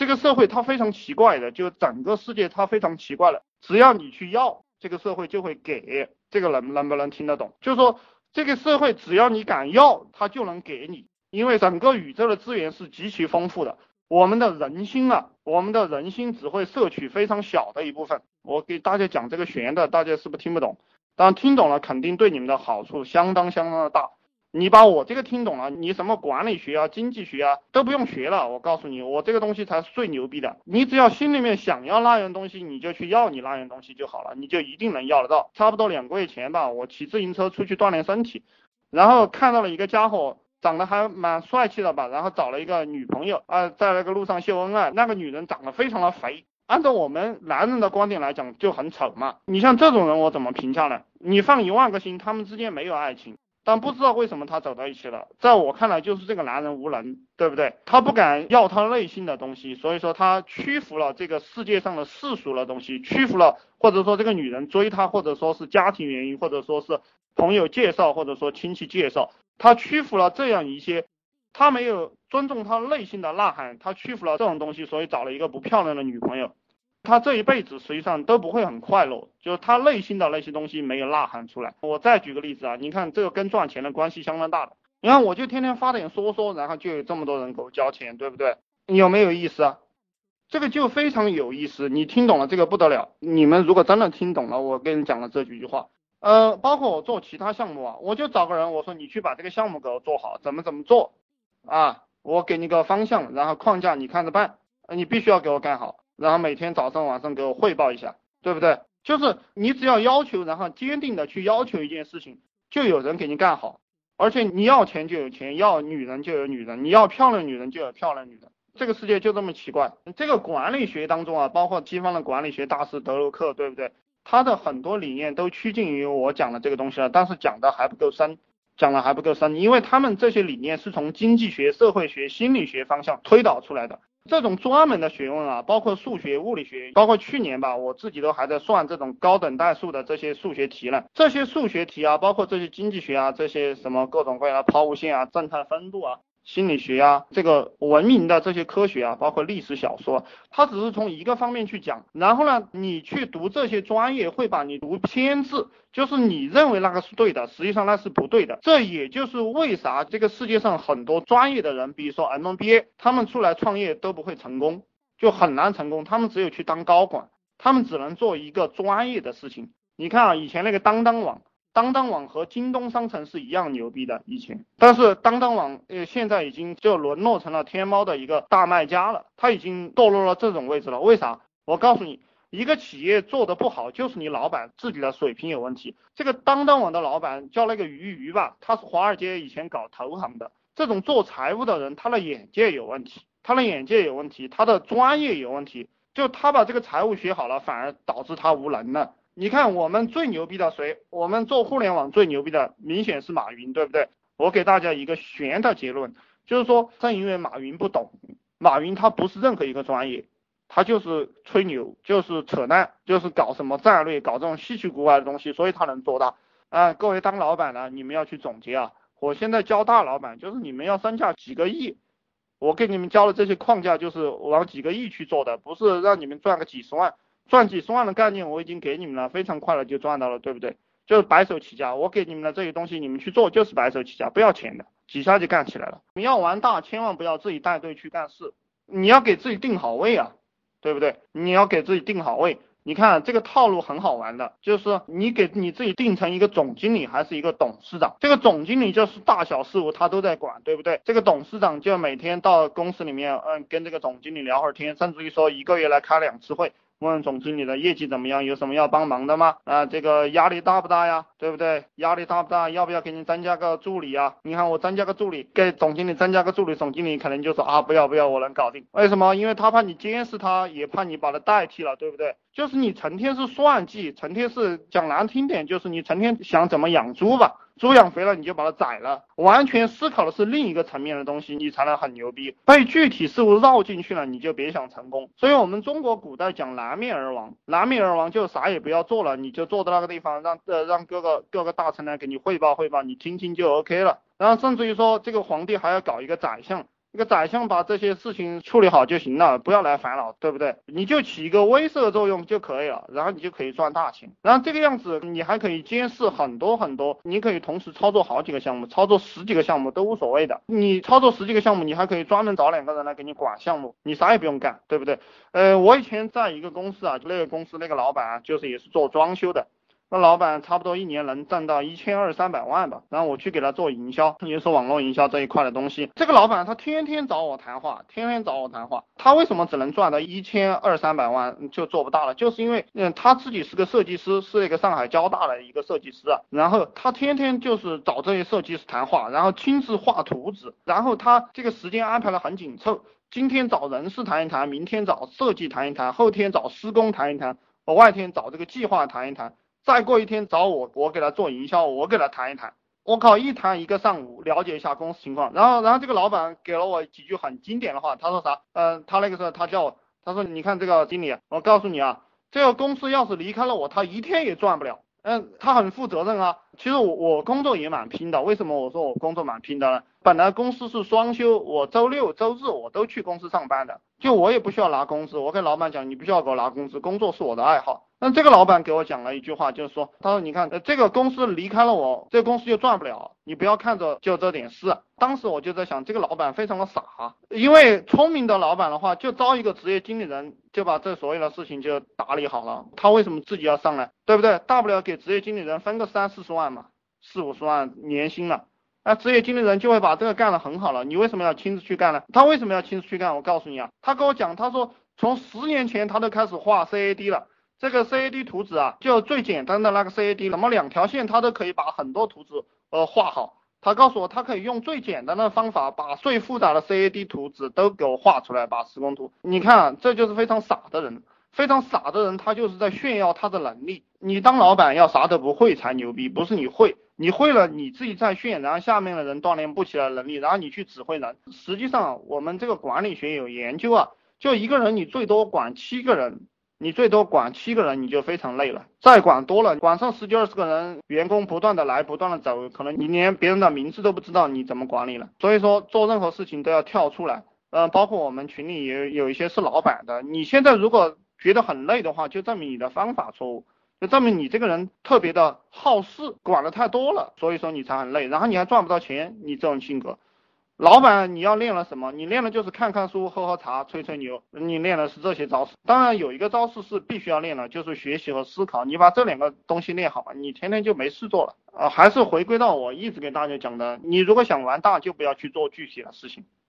这个社会它非常奇怪的，就整个世界它非常奇怪的。只要你去要，这个社会就会给。这个能能不能听得懂？就是说，这个社会只要你敢要，它就能给你。因为整个宇宙的资源是极其丰富的，我们的人心啊，我们的人心只会摄取非常小的一部分。我给大家讲这个玄的，大家是不是听不懂？当然听懂了，肯定对你们的好处相当相当的大。你把我这个听懂了，你什么管理学啊、经济学啊都不用学了。我告诉你，我这个东西才是最牛逼的。你只要心里面想要那样东西，你就去要你那样东西就好了，你就一定能要得到。差不多两个月前吧，我骑自行车出去锻炼身体，然后看到了一个家伙，长得还蛮帅气的吧，然后找了一个女朋友啊，在那个路上秀恩爱。那个女人长得非常的肥，按照我们男人的观点来讲就很丑嘛。你像这种人，我怎么评价呢？你放一万个心，他们之间没有爱情。但不知道为什么他走到一起了，在我看来就是这个男人无能，对不对？他不敢要他内心的东西，所以说他屈服了这个世界上的世俗的东西，屈服了，或者说这个女人追他，或者说是家庭原因，或者说是朋友介绍，或者说亲戚介绍，他屈服了这样一些，他没有尊重他内心的呐喊，他屈服了这种东西，所以找了一个不漂亮的女朋友。他这一辈子实际上都不会很快乐，就是他内心的那些东西没有呐喊出来。我再举个例子啊，你看这个跟赚钱的关系相当大的。你看我就天天发点说说，然后就有这么多人给我交钱，对不对？有没有意思啊？这个就非常有意思。你听懂了这个不得了。你们如果真的听懂了，我跟你讲了这几句话，呃，包括我做其他项目啊，我就找个人，我说你去把这个项目给我做好，怎么怎么做啊？我给你个方向，然后框架你看着办，你必须要给我干好。然后每天早上晚上给我汇报一下，对不对？就是你只要要求，然后坚定的去要求一件事情，就有人给你干好。而且你要钱就有钱，要女人就有女人，你要漂亮女人就有漂亮女人。这个世界就这么奇怪。这个管理学当中啊，包括西方的管理学大师德鲁克，对不对？他的很多理念都趋近于我讲的这个东西了，但是讲的还不够深，讲的还不够深，因为他们这些理念是从经济学、社会学、心理学方向推导出来的。这种专门的学问啊，包括数学、物理学，包括去年吧，我自己都还在算这种高等代数的这些数学题呢。这些数学题啊，包括这些经济学啊，这些什么各种各样的抛物线啊、正态分布啊。心理学啊，这个文明的这些科学啊，包括历史小说，它只是从一个方面去讲。然后呢，你去读这些专业，会把你读偏执，就是你认为那个是对的，实际上那是不对的。这也就是为啥这个世界上很多专业的人，比如说 MBA，他们出来创业都不会成功，就很难成功。他们只有去当高管，他们只能做一个专业的事情。你看啊，以前那个当当网。当当网和京东商城是一样牛逼的以前，但是当当网呃现在已经就沦落成了天猫的一个大卖家了，它已经堕落了这种位置了。为啥？我告诉你，一个企业做的不好，就是你老板自己的水平有问题。这个当当网的老板叫那个鱼鱼吧，他是华尔街以前搞投行的，这种做财务的人，他的眼界有问题，他的眼界有问题，他的专业有问题，就他把这个财务学好了，反而导致他无能了。你看我们最牛逼的谁？我们做互联网最牛逼的明显是马云，对不对？我给大家一个玄的结论，就是说正因为马云不懂，马云他不是任何一个专业，他就是吹牛，就是扯淡，就是搞什么战略，搞这种稀奇古怪的东西，所以他能做大。啊，各位当老板的，你们要去总结啊！我现在教大老板，就是你们要身价几个亿，我给你们教的这些框架就是往几个亿去做的，不是让你们赚个几十万。赚几十万的概念我已经给你们了，非常快了就赚到了，对不对？就是白手起家，我给你们的这些东西，你们去做就是白手起家，不要钱的，几下就干起来了。你要玩大，千万不要自己带队去干事，你要给自己定好位啊，对不对？你要给自己定好位。你看这个套路很好玩的，就是你给你自己定成一个总经理还是一个董事长，这个总经理就是大小事务他都在管，对不对？这个董事长就每天到公司里面，嗯，跟这个总经理聊会儿天，甚至于说一个月来开两次会。问总经理的业绩怎么样？有什么要帮忙的吗？啊，这个压力大不大呀？对不对？压力大不大？要不要给你增加个助理啊？你看我增加个助理，给总经理增加个助理，总经理可能就说啊，不要不要，我能搞定。为什么？因为他怕你监视他，也怕你把他代替了，对不对？就是你成天是算计，成天是讲难听点，就是你成天想怎么养猪吧。猪养肥了你就把它宰了，完全思考的是另一个层面的东西，你才能很牛逼。被具体事物绕进去了，你就别想成功。所以我们中国古代讲南面而亡，南面而亡就啥也不要做了，你就坐在那个地方，让呃让各个各个大臣来给你汇报汇报，你听听就 OK 了。然后甚至于说这个皇帝还要搞一个宰相，一个宰相把这些事情处理好就行了，不要来烦恼，对不对？你就起一个威慑作用就可以了，然后你就可以赚大钱。然后这个样子，你还可以监视很多很多，你可以同时操作好几个项目，操作十几个项目都无所谓的。你操作十几个项目，你还可以专门找两个人来给你管项目，你啥也不用干，对不对？呃，我以前在一个公司啊，那个公司那个老板啊，就是也是做装修的。那老板差不多一年能挣到一千二三百万吧，然后我去给他做营销，也是网络营销这一块的东西。这个老板他天天找我谈话，天天找我谈话。他为什么只能赚到一千二三百万就做不大了？就是因为，嗯，他自己是个设计师，是一个上海交大的一个设计师啊。然后他天天就是找这些设计师谈话，然后亲自画图纸，然后他这个时间安排的很紧凑，今天找人事谈一谈，明天找设计谈一谈，后天找施工谈一谈，额外天找这个计划谈一谈。再过一天找我，我给他做营销，我给他谈一谈。我靠，一谈一个上午，了解一下公司情况。然后，然后这个老板给了我几句很经典的话，他说啥？嗯，他那个时候他叫我，他说你看这个经理，我告诉你啊，这个公司要是离开了我，他一天也赚不了。嗯，他很负责任啊。其实我我工作也蛮拼的。为什么我说我工作蛮拼的呢？本来公司是双休，我周六周日我都去公司上班的，就我也不需要拿工资。我跟老板讲，你不需要给我拿工资，工作是我的爱好。那这个老板给我讲了一句话，就是说，他说你看，这个公司离开了我，这公司就赚不了。你不要看着就这点事。当时我就在想，这个老板非常的傻，因为聪明的老板的话，就招一个职业经理人，就把这所有的事情就打理好了。他为什么自己要上来，对不对？大不了给职业经理人分个三四十万嘛，四五十万年薪了，那职业经理人就会把这个干得很好了。你为什么要亲自去干呢？他为什么要亲自去干？我告诉你啊，他跟我讲，他说从十年前他都开始画 CAD 了。这个 CAD 图纸啊，就最简单的那个 CAD，那么两条线他都可以把很多图纸呃画好。他告诉我，他可以用最简单的方法把最复杂的 CAD 图纸都给我画出来，把施工图。你看，这就是非常傻的人，非常傻的人，他就是在炫耀他的能力。你当老板要啥都不会才牛逼，不是你会，你会了你自己在炫，然后下面的人锻炼不起来能力，然后你去指挥人。实际上，我们这个管理学有研究啊，就一个人你最多管七个人。你最多管七个人，你就非常累了。再管多了，管上十几二十个人，员工不断的来，不断的走，可能你连别人的名字都不知道，你怎么管理了？所以说，做任何事情都要跳出来。嗯，包括我们群里也有一些是老板的。你现在如果觉得很累的话，就证明你的方法错误，就证明你这个人特别的好事，管的太多了，所以说你才很累，然后你还赚不到钱，你这种性格。老板，你要练了什么？你练的就是看看书、喝喝茶、吹吹牛。你练的是这些招式。当然有一个招式是必须要练的，就是学习和思考。你把这两个东西练好，你天天就没事做了。啊，还是回归到我一直给大家讲的，你如果想玩大，就不要去做具体的事情。